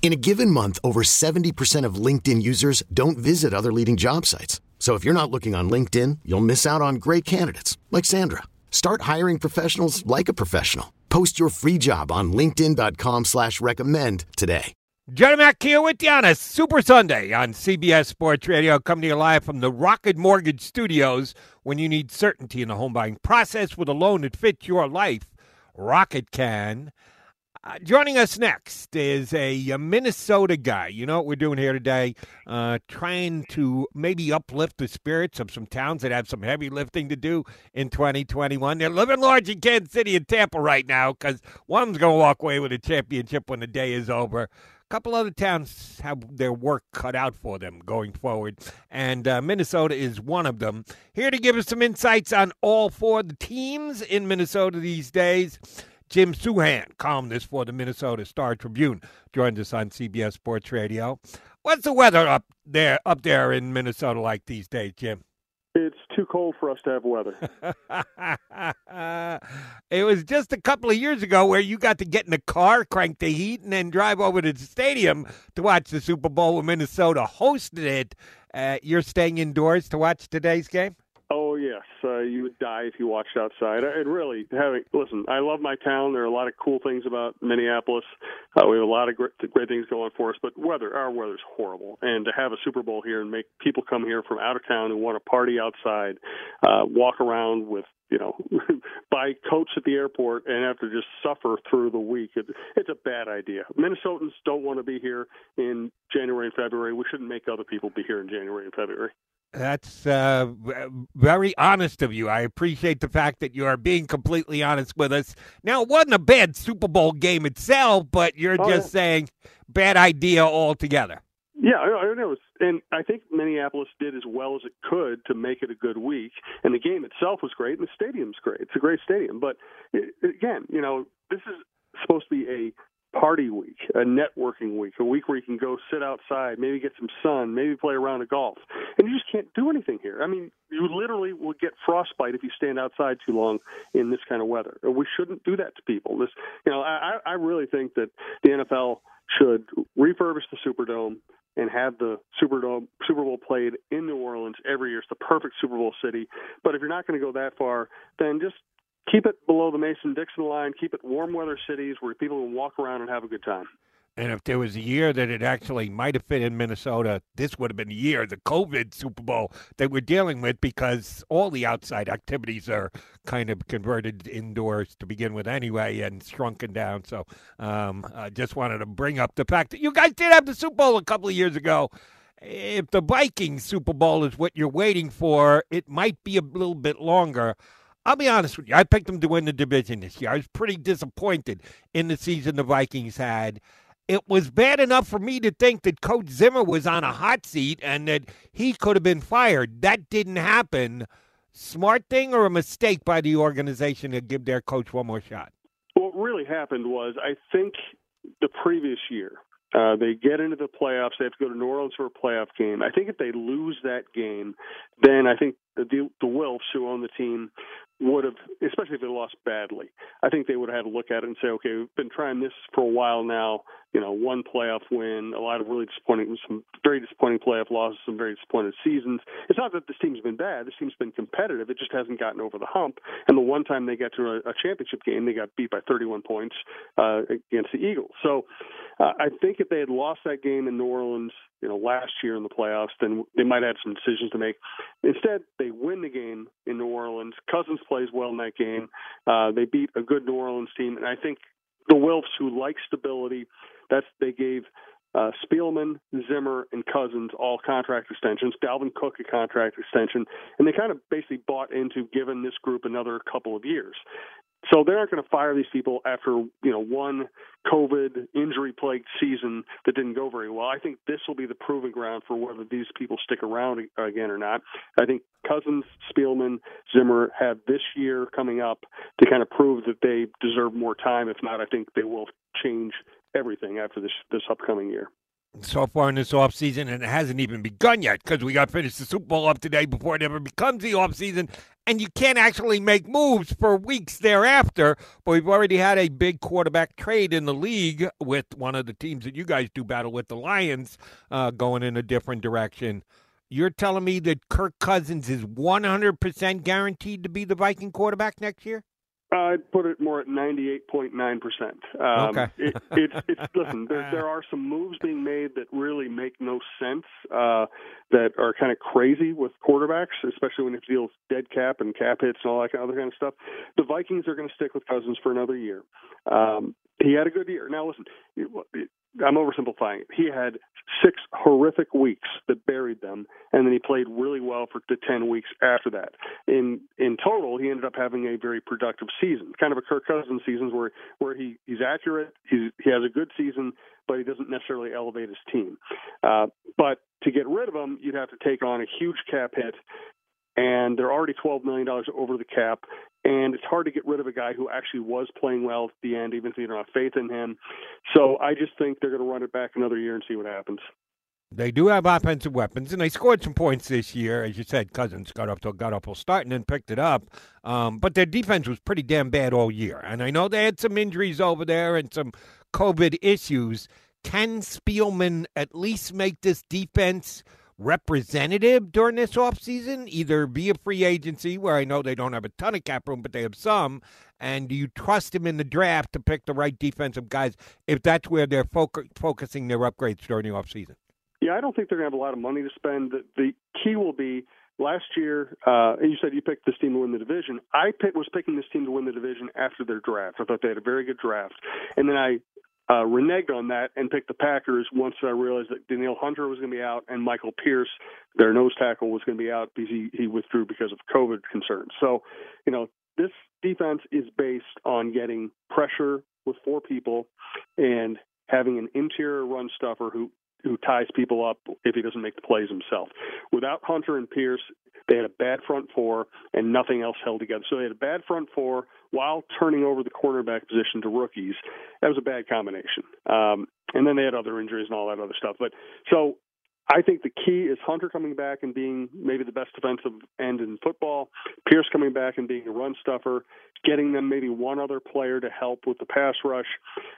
In a given month, over 70% of LinkedIn users don't visit other leading job sites. So if you're not looking on LinkedIn, you'll miss out on great candidates like Sandra. Start hiring professionals like a professional. Post your free job on LinkedIn.com slash recommend today. Jody Mac here with you on a Super Sunday on CBS Sports Radio, coming to you live from the Rocket Mortgage Studios. When you need certainty in the home buying process with a loan that fits your life, Rocket can. Uh, joining us next is a, a, Minnesota guy. You know what we're doing here today? Uh, trying to maybe uplift the spirits of some towns that have some heavy lifting to do in 2021. They're living large in Kansas City and Tampa right now because one's going to walk away with a championship when the day is over. A couple other towns have their work cut out for them going forward, and uh, Minnesota is one of them. Here to give us some insights on all four of the teams in Minnesota these days. Jim Souhan, columnist for the Minnesota Star Tribune, joined us on CBS Sports Radio. What's the weather up there up there in Minnesota like these days, Jim? It's too cold for us to have weather. it was just a couple of years ago where you got to get in the car, crank the heat, and then drive over to the stadium to watch the Super Bowl when Minnesota hosted it. Uh, you're staying indoors to watch today's game? Oh yes, uh, you would die if you watched outside. And really, having listen, I love my town. There are a lot of cool things about Minneapolis. Uh, we have a lot of great, great things going for us. But weather, our weather's horrible. And to have a Super Bowl here and make people come here from out of town who want to party outside, uh, walk around with you know, buy coats at the airport and have to just suffer through the week. It, it's a bad idea. Minnesotans don't want to be here in January and February. We shouldn't make other people be here in January and February. That's uh, very honest of you. I appreciate the fact that you are being completely honest with us. Now, it wasn't a bad Super Bowl game itself, but you're oh, just yeah. saying bad idea altogether. Yeah, I know. And I think Minneapolis did as well as it could to make it a good week. And the game itself was great, and the stadium's great. It's a great stadium. But again, you know, this is supposed to be a party week, a networking week, a week where you can go sit outside, maybe get some sun, maybe play around a round of golf. And you just can't do anything here. I mean, you literally will get frostbite if you stand outside too long in this kind of weather. We shouldn't do that to people. This, you know, I, I really think that the NFL should refurbish the Superdome and have the Super Superdome Super Bowl played in New Orleans every year. It's the perfect Super Bowl city. But if you're not going to go that far, then just keep it below the Mason Dixon line, keep it warm weather cities where people can walk around and have a good time. And if there was a year that it actually might have fit in Minnesota, this would have been the year, the COVID Super Bowl that we're dealing with, because all the outside activities are kind of converted indoors to begin with anyway and shrunken down. So um, I just wanted to bring up the fact that you guys did have the Super Bowl a couple of years ago. If the Vikings Super Bowl is what you're waiting for, it might be a little bit longer. I'll be honest with you. I picked them to win the division this year. I was pretty disappointed in the season the Vikings had. It was bad enough for me to think that Coach Zimmer was on a hot seat and that he could have been fired. That didn't happen. Smart thing or a mistake by the organization to give their coach one more shot? What really happened was, I think the previous year, uh, they get into the playoffs. They have to go to New Orleans for a playoff game. I think if they lose that game, then I think the, the Wilfs, who own the team, would have, especially if they lost badly, I think they would have had to look at it and say, okay, we've been trying this for a while now. You know, one playoff win, a lot of really disappointing, some very disappointing playoff losses, some very disappointing seasons. It's not that this team's been bad. This team's been competitive. It just hasn't gotten over the hump. And the one time they got to a, a championship game, they got beat by 31 points uh, against the Eagles. So Uh, I think if they had lost that game in New Orleans, you know, last year in the playoffs, then they might have had some decisions to make. Instead, they win the game in New Orleans. Cousins plays well in that game. Uh, they beat a good New Orleans team, and I think the Wilfs, who like stability, that's they gave uh, Spielman, Zimmer, and Cousins all contract extensions. Dalvin Cook a contract extension, and they kind of basically bought into giving this group another couple of years. So they aren't going to fire these people after you know one COVID injury plagued season that didn't go very well. I think this will be the proving ground for whether these people stick around again or not. I think Cousins, Spielman, Zimmer have this year coming up to kind of prove that they deserve more time. If not, I think they will change everything after this this upcoming year so far in this offseason, and it hasn't even begun yet because we got to finish the Super Bowl up today before it ever becomes the offseason. And you can't actually make moves for weeks thereafter. But we've already had a big quarterback trade in the league with one of the teams that you guys do battle with, the Lions, uh, going in a different direction. You're telling me that Kirk Cousins is 100% guaranteed to be the Viking quarterback next year? I'd put it more at 98.9 percent. Um, okay. it, it's, it's listen. There, there are some moves being made that really make no sense. Uh, that are kind of crazy with quarterbacks, especially when it deals dead cap and cap hits and all that kind of other kind of stuff. The Vikings are going to stick with Cousins for another year. Um, he had a good year. Now listen, I'm oversimplifying. He had six horrific weeks that buried them, and then he played really well for the ten weeks after that. In in total, he ended up having a very productive season, kind of a Kirk Cousins season where where he he's accurate, he's, he has a good season, but he doesn't necessarily elevate his team. Uh, but to get rid of him, you'd have to take on a huge cap hit, and they're already twelve million dollars over the cap. And it's hard to get rid of a guy who actually was playing well at the end, even if you don't have faith in him. So I just think they're going to run it back another year and see what happens. They do have offensive weapons, and they scored some points this year. As you said, Cousins got up to a god awful start and then picked it up. Um, but their defense was pretty damn bad all year. And I know they had some injuries over there and some COVID issues. Can Spielman at least make this defense representative during this offseason, either be a free agency, where I know they don't have a ton of cap room, but they have some, and do you trust him in the draft to pick the right defensive guys if that's where they're focusing their upgrades during the offseason? Yeah, I don't think they're going to have a lot of money to spend. The, the key will be last year, uh, and you said you picked this team to win the division. I pick, was picking this team to win the division after their draft. I thought they had a very good draft, and then I uh, reneged on that and picked the Packers once I realized that Danielle Hunter was going to be out and Michael Pierce, their nose tackle, was going to be out because he, he withdrew because of COVID concerns. So, you know, this defense is based on getting pressure with four people and having an interior run stuffer who who ties people up if he doesn't make the plays himself. Without Hunter and Pierce, they had a bad front four and nothing else held together. So they had a bad front four while turning over the cornerback position to rookies. That was a bad combination. Um, and then they had other injuries and all that other stuff. But so I think the key is Hunter coming back and being maybe the best defensive end in football, Pierce coming back and being a run stuffer, getting them maybe one other player to help with the pass rush,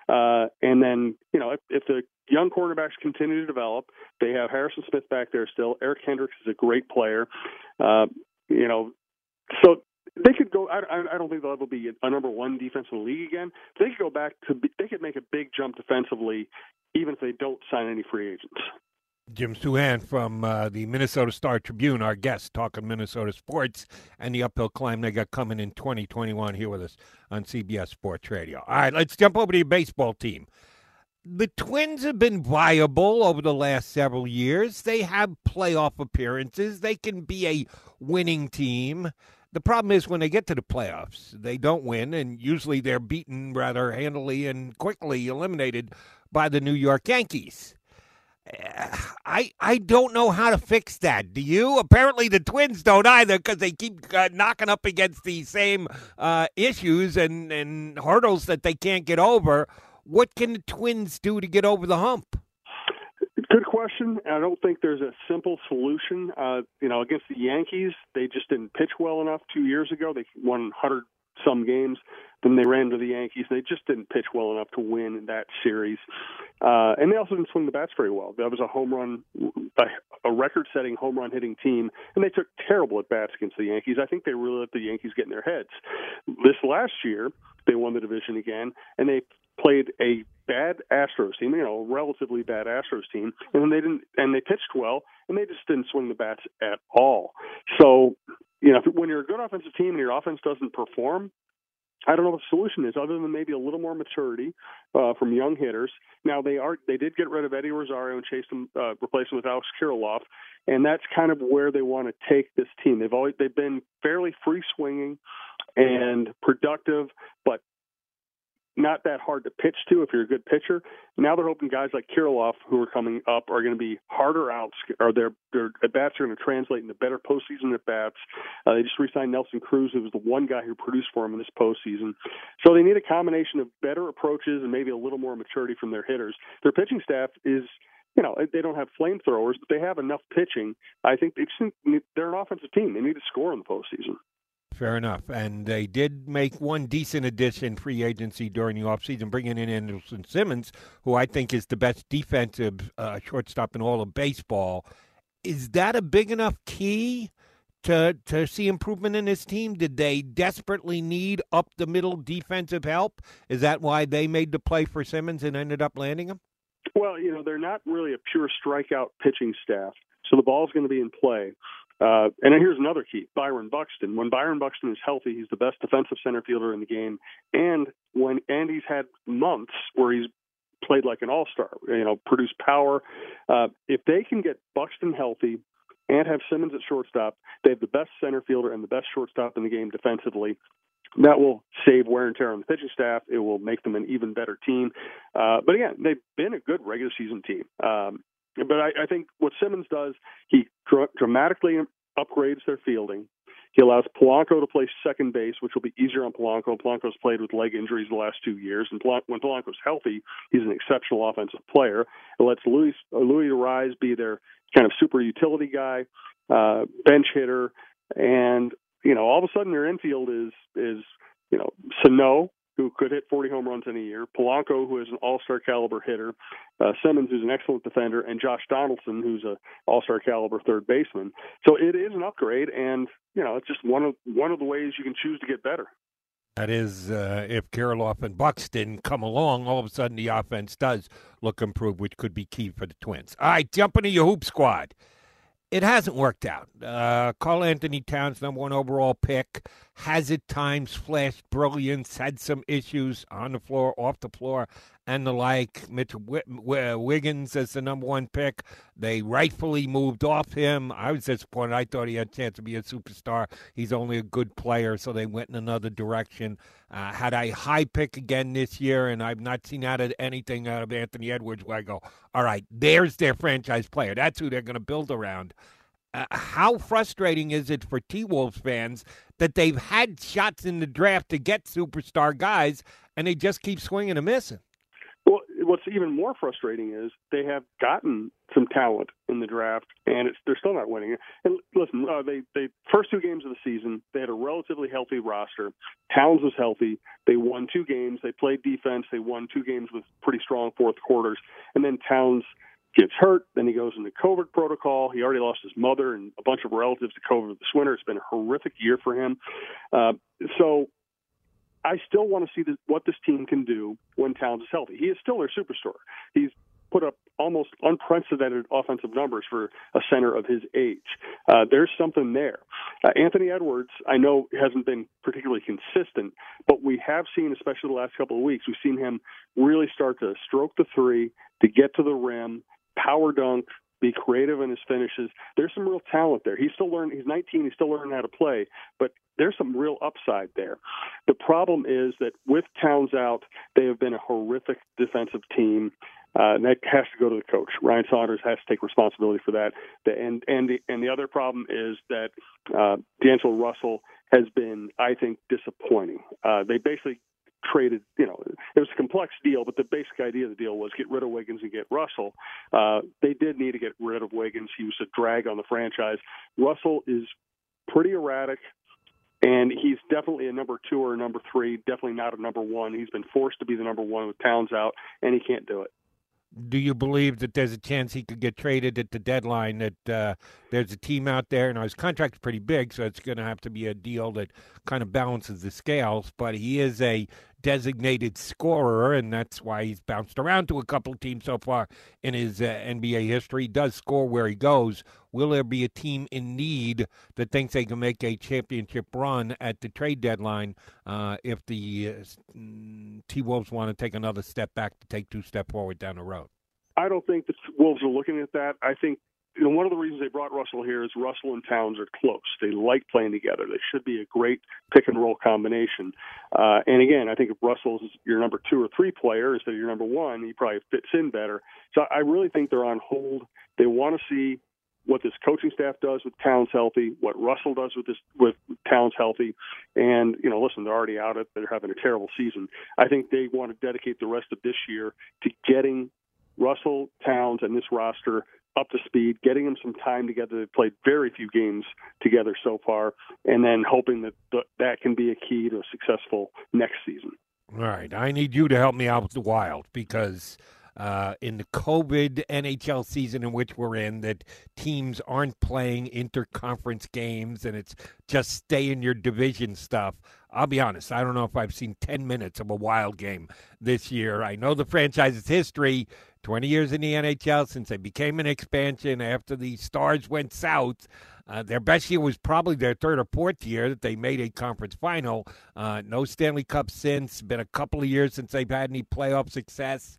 uh, and then you know if, if the young quarterbacks continue to develop, they have Harrison Smith back there still. Eric Kendricks is a great player, uh, you know, so they could go. I, I don't think they'll ever be a number one defense in the league again. They could go back to. Be, they could make a big jump defensively, even if they don't sign any free agents. Jim Souhan from uh, the Minnesota Star Tribune, our guest, talking Minnesota sports and the uphill climb they got coming in 2021 here with us on CBS Sports Radio. All right, let's jump over to your baseball team. The Twins have been viable over the last several years. They have playoff appearances. They can be a winning team. The problem is when they get to the playoffs, they don't win, and usually they're beaten rather handily and quickly eliminated by the New York Yankees. I I don't know how to fix that. Do you? Apparently, the Twins don't either because they keep uh, knocking up against the same uh, issues and, and hurdles that they can't get over. What can the Twins do to get over the hump? Good question. I don't think there's a simple solution. Uh, you know, against the Yankees, they just didn't pitch well enough two years ago. They won 100 some games. Then they ran to the Yankees. They just didn't pitch well enough to win that series, uh, and they also didn't swing the bats very well. That was a home run, a record-setting home run hitting team, and they took terrible at bats against the Yankees. I think they really let the Yankees get in their heads. This last year, they won the division again, and they played a bad Astros team, you know, a relatively bad Astros team, and they didn't, and they pitched well, and they just didn't swing the bats at all. So, you know, when you're a good offensive team and your offense doesn't perform, I don't know what the solution is, other than maybe a little more maturity uh, from young hitters. Now they are they did get rid of Eddie Rosario and chase him, uh, replace him with Alex Kirilloff, and that's kind of where they want to take this team. They've always they've been fairly free swinging and productive, but not that hard to pitch to if you're a good pitcher. Now they're hoping guys like Kirilloff, who are coming up, are going to be harder outs, or their their at bats are going to translate into better postseason at bats. Uh, they just re-signed Nelson Cruz, who was the one guy who produced for them in this postseason. So they need a combination of better approaches and maybe a little more maturity from their hitters. Their pitching staff is you know, they don't have flamethrowers, but they have enough pitching. I think they're an offensive team. They need to score in the postseason. Fair enough. And they did make one decent addition free agency during the offseason, bringing in Andrelton Simmons, who I think is the best defensive uh, shortstop in all of baseball. Is that a big enough key to to see improvement in this team? Did they desperately need up the middle defensive help? Is that why they made the play for Simmons and ended up landing him? Well, you know, they're not really a pure strikeout pitching staff. So the ball's going to be in play. Uh, and here's another key: Byron Buxton. When Byron Buxton is healthy, he's the best defensive center fielder in the game. And when Andy's had months where he's played like an all-star, you know, produced power. Uh, if they can get Buxton healthy and have Simmons at shortstop, they have the best center fielder and the best shortstop in the game defensively. That will save wear and tear on the pitching staff. It will make them an even better team. Uh, but again, they've been a good regular season team. Um, but I, I think what Simmons does, he dr- dramatically upgrades their fielding. He allows Polanco to play second base, which will be easier on Polanco. Polanco's played with leg injuries the last two years, and when Polanco's healthy, he's an exceptional offensive player. It lets Luis Luis Arraez be their kind of super utility guy, uh, bench hitter, and you know all of a sudden their infield is is you know Sano, who could hit 40 home runs in a year, Polanco, who is an all-star caliber hitter, uh, Simmons, who's an excellent defender, and Josh Donaldson, who's an all-star caliber third baseman. So it is an upgrade, and you know it's just one of one of the ways you can choose to get better. That is, uh, if Kirilloff and Buxton didn't come along, all of a sudden the offense does look improved, which could be key for the Twins. All right, jump into your hoop squad it hasn't worked out. Uh, Karl-Anthony Towns, number one overall pick, has at times flashed brilliance, had some issues on the floor, off the floor, and the like. Mitch Wiggins as the number one pick. They rightfully moved off him. I was disappointed. I thought he had a chance to be a superstar. He's only a good player, so they went in another direction. Uh, had a high pick again this year, and I've not seen out of anything out of Anthony Edwards where I go, all right, there's their franchise player. That's who they're going to build around. Uh, how frustrating is it for T Wolves fans that they've had shots in the draft to get superstar guys and they just keep swinging and missing? Well, what's even more frustrating is they have gotten some talent in the draft, and they're still not winning. And listen, uh, they they first two games of the season they had a relatively healthy roster. Towns was healthy. They won two games. They played defense. They won two games with pretty strong fourth quarters, and then Towns gets hurt. Then he goes into COVID protocol. He already lost his mother and a bunch of relatives to COVID this winter. It's been a horrific year for him. Uh, so I still want to see this, what this team can do when Towns is healthy. He is still their superstar. He's put up almost unprecedented offensive numbers for a center of his age. Uh, there's something there. Uh, Anthony Edwards, I know, hasn't been particularly consistent, but we have seen, especially the last couple of weeks, we've seen him really start to stroke the three, to get to the rim, power dunk, be creative in his finishes. There's some real talent there. He's still learning. He's 19. He's still learning how to play, but there's some real upside there. The problem is that with Towns out, they have been a horrific defensive team. Uh, and that has to go to the coach. Ryan Saunders has to take responsibility for that. The, and and the and the other problem is that uh, D'Angelo Russell has been, I think, disappointing. Uh, they basically traded, you know, it was a complex deal, but the basic idea of the deal was get rid of Wiggins and get Russell. Uh, they did need to get rid of Wiggins. He was a drag on the franchise. Russell is pretty erratic. And he's definitely a number two or a number three, definitely not a number one. He's been forced to be the number one with Towns out, and he can't do it do you believe that there's a chance he could get traded at the deadline? That uh, there's a team out there, and his contract's pretty big, so it's going to have to be a deal that kind of balances the scales. But he is a designated scorer, and that's why he's bounced around to a couple teams so far in his uh, NBA history. He does score where he goes. Will there be a team in need that thinks they can make a championship run at the trade deadline uh, if the uh, T Wolves want to take another step back to take two step forward down the road? I don't think the Wolves are looking at that. I think you know, one of the reasons they brought Russell here is Russell and Towns are close. They like playing together. They should be a great pick and roll combination. Uh, and again, I think if Russell's your number two or three player instead of your number one, he probably fits in better. So I really think they're on hold. They want to see what this coaching staff does with Towns healthy, what Russell does with this with Towns healthy, and you know, listen, they're already out of they're having a terrible season. I think they want to dedicate the rest of this year to getting Russell Towns and this roster up to speed, getting them some time together. They've played very few games together so far, and then hoping that th- that can be a key to a successful next season. All right. I need you to help me out with the Wild because uh, in the COVID NHL season in which we're in, that teams aren't playing interconference games and it's just stay in your division stuff. I'll be honest, I don't know if I've seen 10 minutes of a Wild game this year. I know the franchise's history 20 years in the NHL since they became an expansion after the Stars went south. Uh, their best year was probably their third or fourth year that they made a conference final. Uh, no Stanley Cup since. Been a couple of years since they've had any playoff success.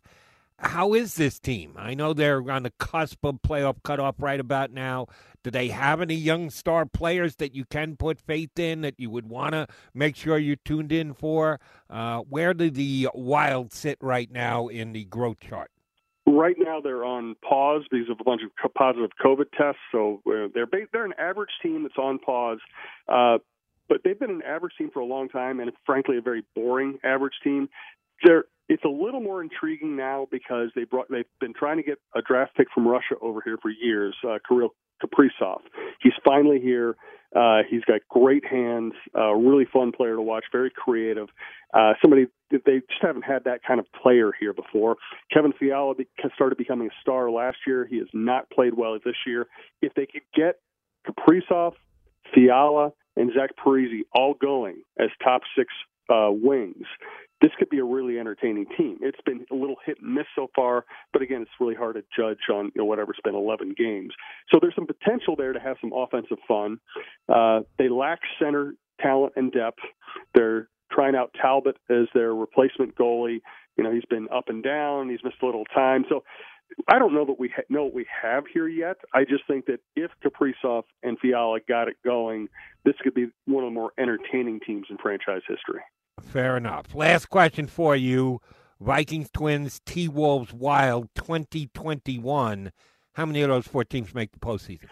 How is this team? I know they're on the cusp of playoff cutoff right about now. Do they have any young star players that you can put faith in that you would want to make sure you're tuned in for? Uh, where do the Wild sit right now in the growth chart? Right now, they're on pause because of a bunch of positive COVID tests. So uh, they're they're an average team that's on pause, uh, but they've been an average team for a long time, and frankly, a very boring average team. They're it's a little more intriguing now because they brought they've been trying to get a draft pick from Russia over here for years, uh, Kirill Kaprizov. He's finally here. Uh, he's got great hands, uh, really fun player to watch, very creative. Uh, somebody they just haven't had that kind of player here before. Kevin Fiala started becoming a star last year. He has not played well this year. If they could get Kaprizov, Fiala, and Zach Parise all going as top six uh, wings, this could be a really entertaining team. It's been a little hit and miss so far, but again, it's really hard to judge on you know whatever it's been 11 games. So there's some potential there to have some offensive fun. Uh, they lack center talent and depth. They're trying out Talbot as their replacement goalie. You know, he's been up and down. He's missed a little time. So I don't know that we ha- know what we have here yet. I just think that if Kaprizov and Fiala got it going, this could be one of the more entertaining teams in franchise history. Fair enough. Last question for you. Vikings, Twins, T Wolves, Wild, 2021. How many of those four teams make the postseason?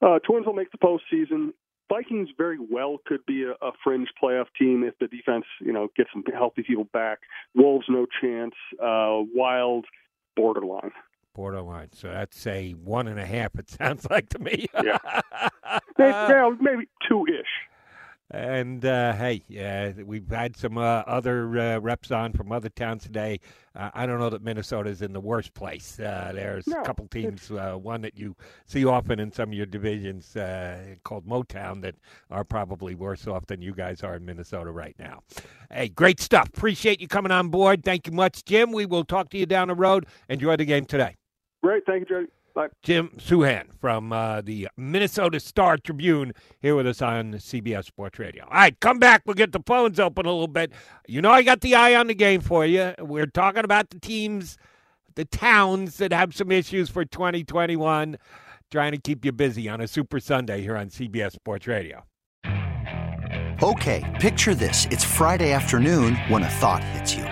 Uh, Twins will make the postseason. Vikings very well could be a, a fringe playoff team if the defense, you know, gets some healthy people back. Wolves, no chance. Uh, Wild, borderline. Borderline. So that's a one and a half. It sounds like to me. yeah. maybe, maybe two ish. And uh, hey, uh, we've had some uh, other uh, reps on from other towns today. Uh, I don't know that Minnesota is in the worst place. Uh, there's no, a couple teams, one that you see often in some of your divisions called Motown, that are probably worse off than you guys are in Minnesota right now. Hey, great stuff. Appreciate you coming on board. Thank you much, Jim. We will talk to you down the road. Enjoy the game today. Great. Thank you, Jody. Bye. Jim Souhan from uh, the Minnesota Star Tribune here with us on CBS Sports Radio. All right, come back. We'll get the phones open a little bit. You know, I got the eye on the game for you. We're talking about the teams, the towns that have some issues for 2021, trying to keep you busy on a Super Sunday here on CBS Sports Radio. Okay, picture this. It's Friday afternoon when a thought hits you.